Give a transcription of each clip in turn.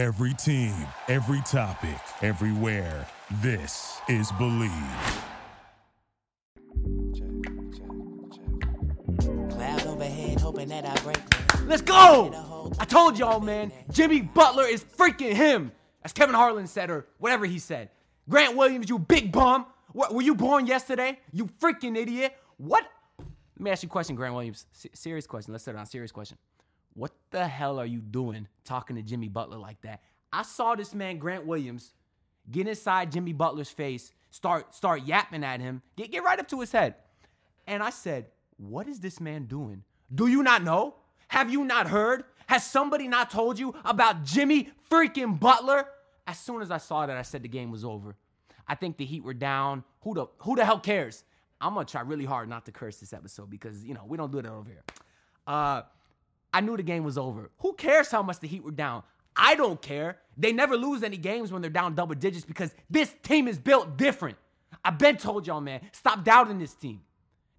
Every team, every topic, everywhere. This is Bleav. Cloud overhead, hoping that I break. Let's go! I told y'all, man. Jimmy Butler is freaking him. As Kevin Harlan said, or whatever he said. Grant Williams, you big bum. What, were you born yesterday? You freaking idiot. What? Let me ask you a question, Grant Williams. S- serious question. Let's sit down. Serious question. What the hell are you doing talking to Jimmy Butler like that? I saw this man, Grant Williams, get inside Jimmy Butler's face, start start yapping at him, get, get right up to his head. And I said, What is this man doing? Do you not know? Have you not heard? Has somebody not told you about Jimmy freaking Butler? As soon as I saw that, I said the game was over. I think the Heat were down. Who the who the hell cares? I'm gonna try really hard not to curse this episode because you know we don't do that over here. Uh, I knew the game was over. Who cares how much the Heat were down? I don't care. They never lose any games when they're down double digits because this team is built different. I've been told y'all, man, stop doubting this team.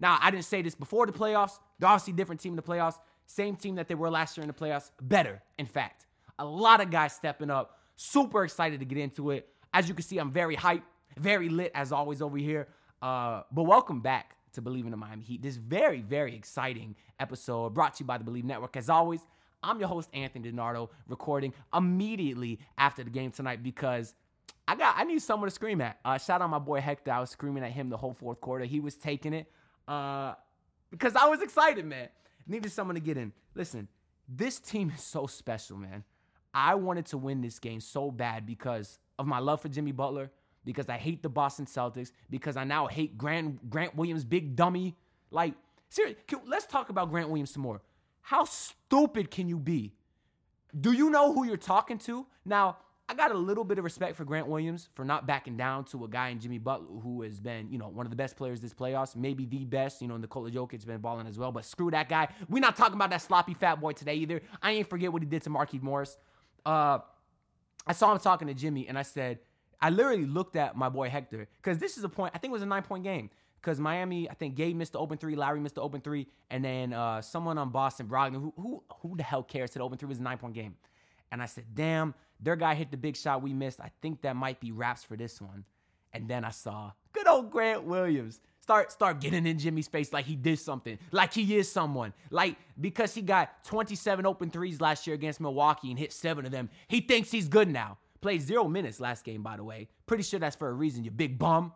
Now, I didn't say this before the playoffs. They're obviously different team in the playoffs. Same team that they were last year in the playoffs. Better, in fact. A lot of guys stepping up. Super excited to get into it. As you can see, I'm very hyped, very lit as always over here. Uh, but welcome back to Bleav in the Miami Heat. This very, very exciting episode brought to you by the Bleav Network. As always, I'm your host, Anthony DiNardo, recording immediately after the game tonight because I got I need someone to scream at. Uh, shout out my boy Hector. I was screaming at him the whole fourth quarter. He was taking it uh, because I was excited, man. Needed someone to get in. Listen, this team is so special, man. I wanted to win this game so bad because of my love for Jimmy Butler, because I hate the Boston Celtics, because I now hate Grant Grant Williams, big dummy. Like, seriously, let's talk about Grant Williams some more. How stupid can you be? Do you know who you're talking to? Now, I got a little bit of respect for Grant Williams for not backing down to a guy in Jimmy Butler who has been, you know, one of the best players this playoffs, maybe the best. You know, Nikola Jokic's been balling as well, but screw that guy. We're not talking about that sloppy fat boy today either. I ain't forget what he did to Markieff Morris. Uh, I saw him talking to Jimmy, and I said, I literally looked at my boy Hector because this is a point. I think it was a nine point game because Miami, I think Gabe missed the open three, Lowry missed the open three, and then uh, someone on Boston, Brogdon, who, who who the hell cares? Said open three was a nine point game, and I said, damn, their guy hit the big shot we missed. I think that might be wraps for this one. And then I saw good old Grant Williams start start getting in Jimmy's face like he did something, like he is someone, like because he got 27 open threes last year against Milwaukee and hit seven of them, he thinks he's good now. Played zero minutes last game, by the way. Pretty sure that's for a reason, you big bum.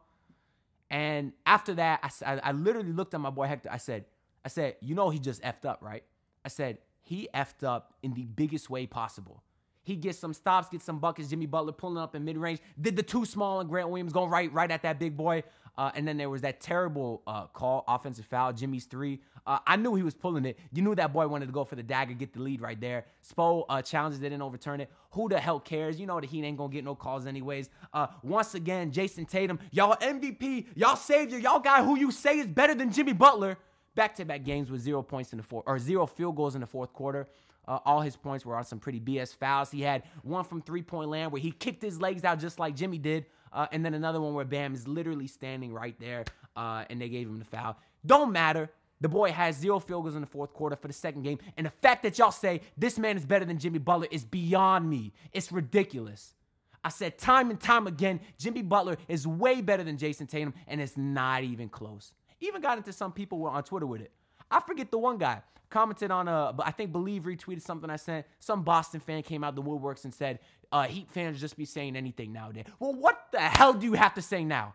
And after that, I, I, I literally looked at my boy Hector. I said, I said, you know he just effed up, right? I said he effed up in the biggest way possible. He gets some stops, gets some buckets. Jimmy Butler pulling up in mid range. Did the two small and Grant Williams going right, right at that big boy. Uh, and then there was that terrible uh, call, offensive foul, Jimmy's three. Uh, I knew he was pulling it. You knew that boy wanted to go for the dagger, get the lead right there. Spo uh, challenges, didn't overturn it. Who the hell cares? You know the Heat ain't gonna get no calls anyways. Uh, once again, Jayson Tatum, y'all MVP, y'all savior, y'all guy who you say is better than Jimmy Butler. Back-to-back games with zero points in the fourth or zero field goals in the fourth quarter. Uh, all his points were on some pretty BS fouls. He had one from three point land where he kicked his legs out just like Jimmy did. Uh, and then another one where Bam is literally standing right there uh, and they gave him the foul. Don't matter. The boy has zero field goals in the fourth quarter for the second game. And the fact that y'all say this man is better than Jimmy Butler is beyond me. It's ridiculous. I said time and time again, Jimmy Butler is way better than Jayson Tatum, and it's not even close. Even got into some people on Twitter with it. I forget the one guy commented on a, I think Bleav retweeted something I sent. Some Boston fan came out the woodworks and said, uh, Heat fans just be saying anything nowadays. Well, what the hell do you have to say now?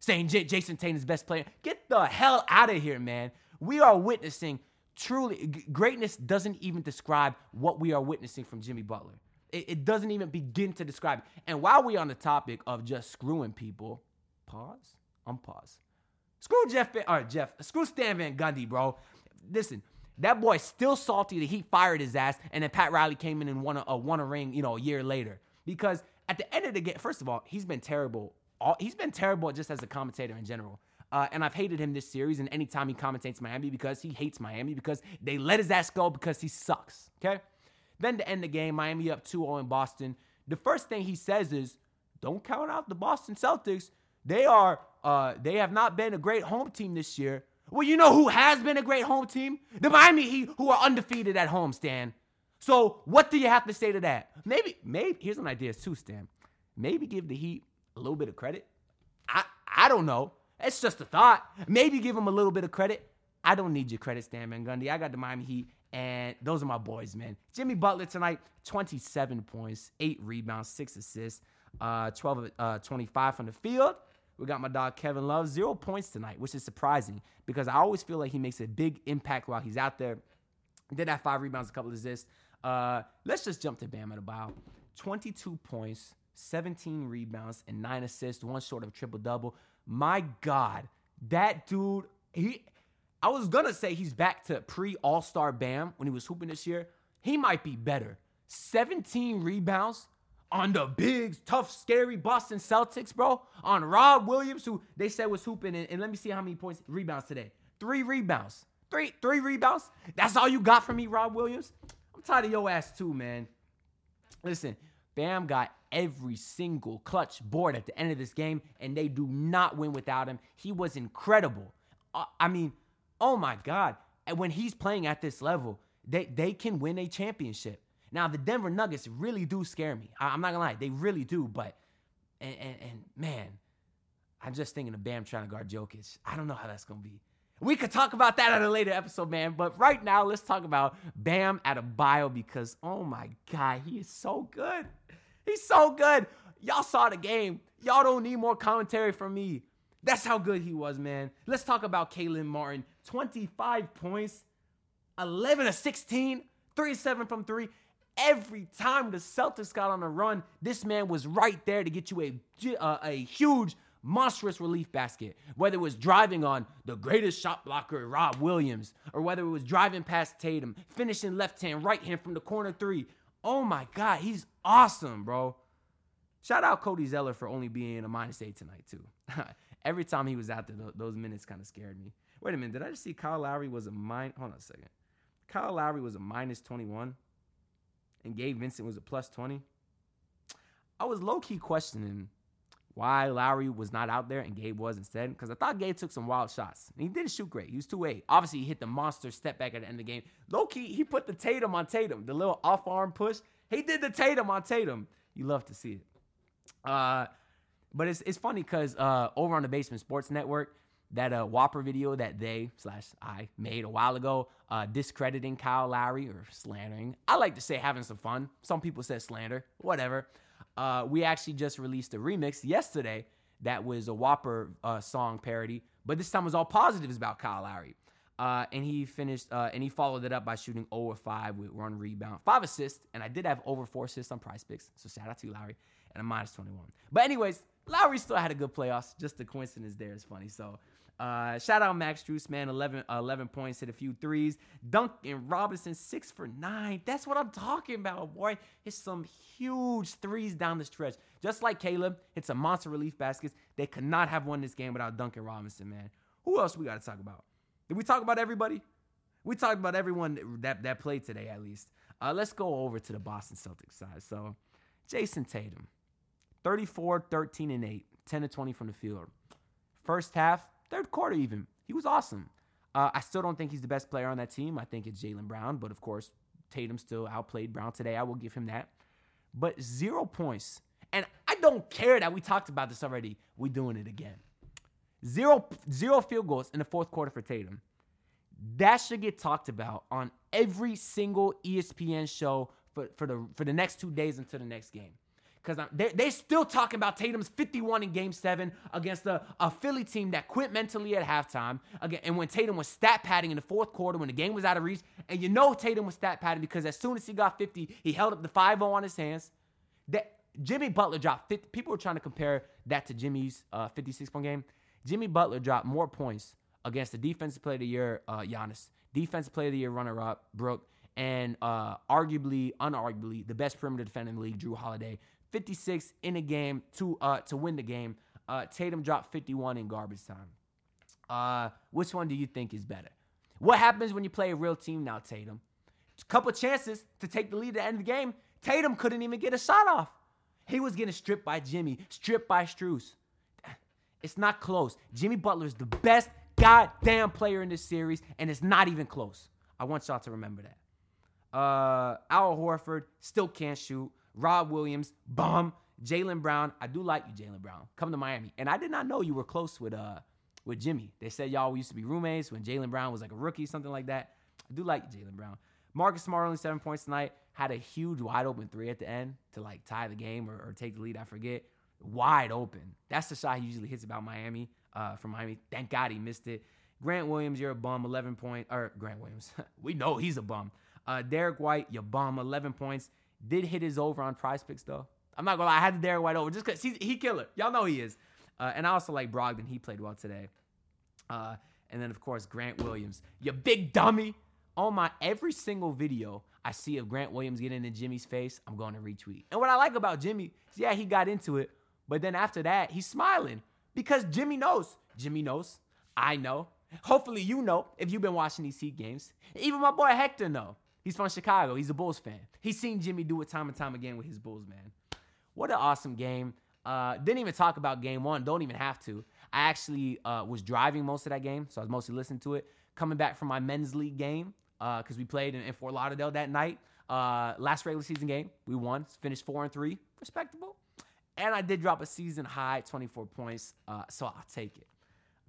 Saying J- Jayson is best player? Get the hell out of here, man. We are witnessing truly g- greatness doesn't even describe what we are witnessing from Jimmy Butler. It, it doesn't even begin to describe it. And while we're on the topic of just screwing people, pause, unpause. Screw Jeff, Van, or Jeff, screw Stan Van Gundy, bro. Listen, that boy's still salty that he fired his ass, and then Pat Riley came in and won a, a won a ring, you know, a year later. Because at the end of the game, first of all, he's been terrible. All, he's been terrible just as a commentator in general. Uh, and I've hated him this series and anytime he commentates Miami because he hates Miami because they let his ass go because he sucks. Okay. Then to end the game, Miami up 2 0 in Boston. The first thing he says is, don't count out the Boston Celtics. They are, uh, they have not been a great home team this year. Well, you know who has been a great home team? The Miami Heat, who are undefeated at home, Stan. So what do you have to say to that? Maybe, maybe here's an idea too, Stan. Maybe give the Heat a little bit of credit. I I don't know. It's just a thought. Maybe give them a little bit of credit. I don't need your credit, Stan Van Gundy. I got the Miami Heat, and those are my boys, man. Jimmy Butler tonight, 27 points, 8 rebounds, 6 assists, uh, 12 uh, 25 from the field. We got my dog Kevin Love, zero points tonight, which is surprising because I always feel like he makes a big impact while he's out there. Did have five rebounds, a couple assists. Uh, let's just jump to Bam Adebayo. 22 points, 17 rebounds, and nine assists, one short of triple double. My God, that dude, he I was gonna say he's back to pre All Star Bam when he was hooping this year. He might be better. 17 rebounds on the big, tough, scary Boston Celtics, bro. On Rob Williams, who they said was hooping, and, and let me see how many points rebounds today. Three rebounds. Three, three rebounds. That's all you got from me, Rob Williams. I'm tired of your ass too, man. Listen, Bam got every single clutch board at the end of this game, and they do not win without him. He was incredible. Uh, I mean, oh my God. And when he's playing at this level, they, they can win a championship. Now, the Denver Nuggets really do scare me. I, am not gonna lie, they really do. But, and, and, and, man, I'm just thinking of Bam trying to guard Jokic. I don't know how that's gonna be. We could talk about that at a later episode, man. But right now, let's talk about Bam Adebayo because, oh my God, he is so good. He's so good. Y'all saw the game. Y'all don't need more commentary from me. That's how good he was, man. Let's talk about Caleb Martin. 25 points, 11 to 16, 37 from three. Every time the Celtics got on a run, this man was right there to get you a, uh, a huge, monstrous relief basket. Whether it was driving on the greatest shot blocker, Rob Williams, or whether it was driving past Tatum, finishing left hand, right hand from the corner three. Oh my God, he's awesome, bro. Shout out Cody Zeller for only being a minus eight tonight, too. Every time he was out there, those minutes kind of scared me. Wait a minute, did I just see Kyle Lowry was a minus? Hold on a second. Kyle Lowry was a minus 21, and Gabe Vincent was a plus 20. I was low key questioning why Lowry was not out there and Gabe was instead, because I thought Gabe took some wild shots. And he didn't shoot great. He was 2 8. Obviously, he hit the monster step back at the end of the game. Low key, he put the Tatum on Tatum, the little off arm push. He did the Tatum on Tatum. You love to see it. Uh, but it's it's funny because uh, over on the Basement Sports Network, that uh, Whopper video that they slash I made a while ago, uh, discrediting Kyle Lowry or slandering. I like to say having some fun. Some people said slander, whatever. Uh, we actually just released a remix yesterday that was a Whopper uh, song parody, but this time was all positives about Kyle Lowry. Uh, and he finished, and he followed it up by shooting over 5 with one rebound, 5 assists, and I did have over 4 assists on PrizePicks, so shout out to you, Lowry, and a minus 21. But anyways, Lowry still had a good playoffs, just the coincidence there is funny, so uh, shout out Max Strus, man. 11, uh, 11 points, hit a few threes. Duncan Robinson, six for nine. That's what I'm talking about, boy. It's some huge threes down the stretch. Just like Caleb, it's a monster relief baskets. They could not have won this game without Duncan Robinson, man. Who else we got to talk about? Did we talk about everybody? We talked about everyone that, that played today, at least. Uh, let's go over to the Boston Celtics side. So, Jayson Tatum, 34, 13, and 8, 10 to 20 from the field. First half, third quarter even. He was awesome. Uh, I still don't think he's the best player on that team. I think it's Jaylen Brown, but of course, Tatum still outplayed Brown today. I will give him that. But zero points. And I don't care that we talked about this already. We're doing it again. Zero, zero field goals in the fourth quarter for Tatum. That should get talked about on every single ESPN show for, for, the, for the next two days until the next game because they're, they're still talking about Tatum's 51 in game seven against a, a Philly team that quit mentally at halftime. Again, and when Tatum was stat padding in the fourth quarter when the game was out of reach, and you know Tatum was stat padding because as soon as he got 50, he held up the 5 0 on his hands. That Jimmy Butler dropped 50. People were trying to compare that to Jimmy's uh, 56 point game. Jimmy Butler dropped more points against the defensive player of the year, uh, Giannis, defensive player of the year runner up, Brook, and uh, arguably, unarguably, the best perimeter defender in the league, Jrue Holiday. 56 in a game to uh, to win the game. Uh, Tatum dropped 51 in garbage time. Uh, which one do you think is better? What happens when you play a real team now, Tatum? A couple chances to take the lead at the end of the game. Tatum couldn't even get a shot off. He was getting stripped by Jimmy, stripped by Strus. It's not close. Jimmy Butler is the best goddamn player in this series, and it's not even close. I want y'all to remember that. Uh, Al Horford still can't shoot. Rob Williams, bum. Jaylen Brown, I do like you, Jaylen Brown. Come to Miami. And I did not know you were close with uh with Jimmy. They said y'all used to be roommates when Jaylen Brown was like a rookie, something like that. I do like Jaylen Brown. Marcus Smart only seven points tonight. Had a huge wide open three at the end to like tie the game or, or take the lead. I forget. Wide open. That's the shot he usually hits about Miami. Uh, from Miami. Thank God he missed it. Grant Williams, you're a bum. 11 point or Grant Williams. we know he's a bum. Uh, Derrick White, you bum. 11 points. Did hit his over on PrizePicks though. I'm not gonna lie. I had the Derrick White over just because he he killer. Y'all know he is. Uh, and I also like Brogdon. He played well today. Uh, and then of course Grant Williams, you big dummy. On my every single video I see of Grant Williams getting in Jimmy's face, I'm going to retweet. And what I like about Jimmy is yeah, he got into it, but then after that, he's smiling because Jimmy knows. Jimmy knows. I know. Hopefully you know if you've been watching these Heat games. Even my boy Hector know. He's from Chicago. He's a Bulls fan. He's seen Jimmy do it time and time again with his Bulls, man. What an awesome game. Uh, didn't even talk about game one. Don't even have to. I actually uh, was driving most of that game, so I was mostly listening to it. Coming back from my men's league game, because uh, we played in, in, Fort Lauderdale that night. Uh, last regular season game, we won, finished four and three, respectable. And I did drop a season high, 24 points, uh, so I'll take it.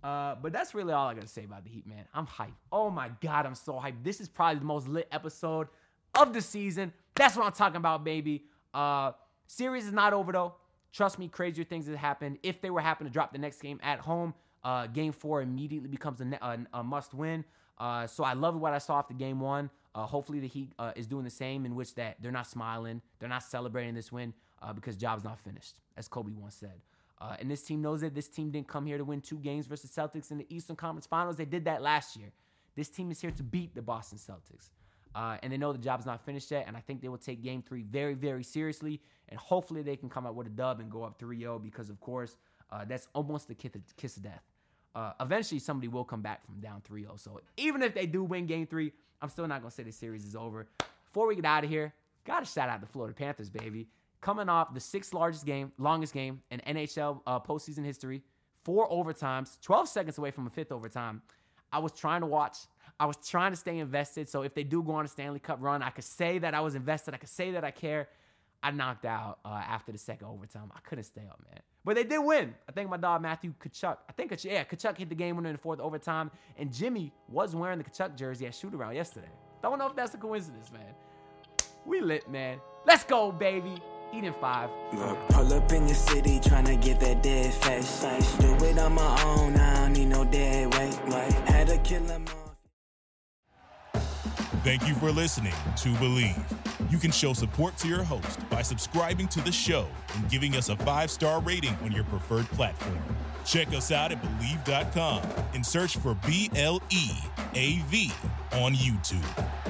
Uh, but that's really all I gotta say about the Heat, man. I'm hyped. Oh my god, I'm so hyped. This is probably the most lit episode of the season. That's what I'm talking about, baby. Uh, series is not over though. Trust me, crazier things have happened. If they were happen to drop the next game at home, uh, game four immediately becomes a, a, a must win. Uh, so I love what I saw after game one. Uh, hopefully the Heat uh, is doing the same in which that they're not smiling, they're not celebrating this win because job's not finished, as Kobe once said. Uh, and this team knows that this team didn't come here to win two games versus Celtics in the Eastern Conference Finals. They did that last year. This team is here to beat the Boston Celtics. Uh, and they know the job's not finished yet. And I think they will take game three very, very seriously. And hopefully they can come out with a dub and go up 3 0 because, of course, uh, that's almost the kiss of death. Uh, eventually, somebody will come back from down 3 0. So even if they do win game three, I'm still not going to say the series is over. Before we get out of here, got to shout out the Florida Panthers, baby coming off the sixth largest game, longest game in NHL uh, postseason history, four overtimes, 12 seconds away from a fifth overtime. I was trying to watch. I was trying to stay invested. So if they do go on a Stanley Cup run, I could say that I was invested. I could say that I care. I knocked out uh, after the second overtime. I couldn't stay up, man. But they did win. I think my dog Matthew Tkachuk. I think yeah, Tkachuk hit the game winner in the fourth overtime, and Jimmy was wearing the Tkachuk jersey at shoot around yesterday. Don't know if that's a coincidence, man. We lit, man. Let's go, baby. Eating five. Look, pull up in your city trying to get that dead fat Do it on my own, I don't need no dead weight. Had to kill him Thank you for listening to Bleav. You can show support to your host by subscribing to the show and giving us a five star rating on your preferred platform. Check us out at Bleav.com and search for B L E A V on YouTube.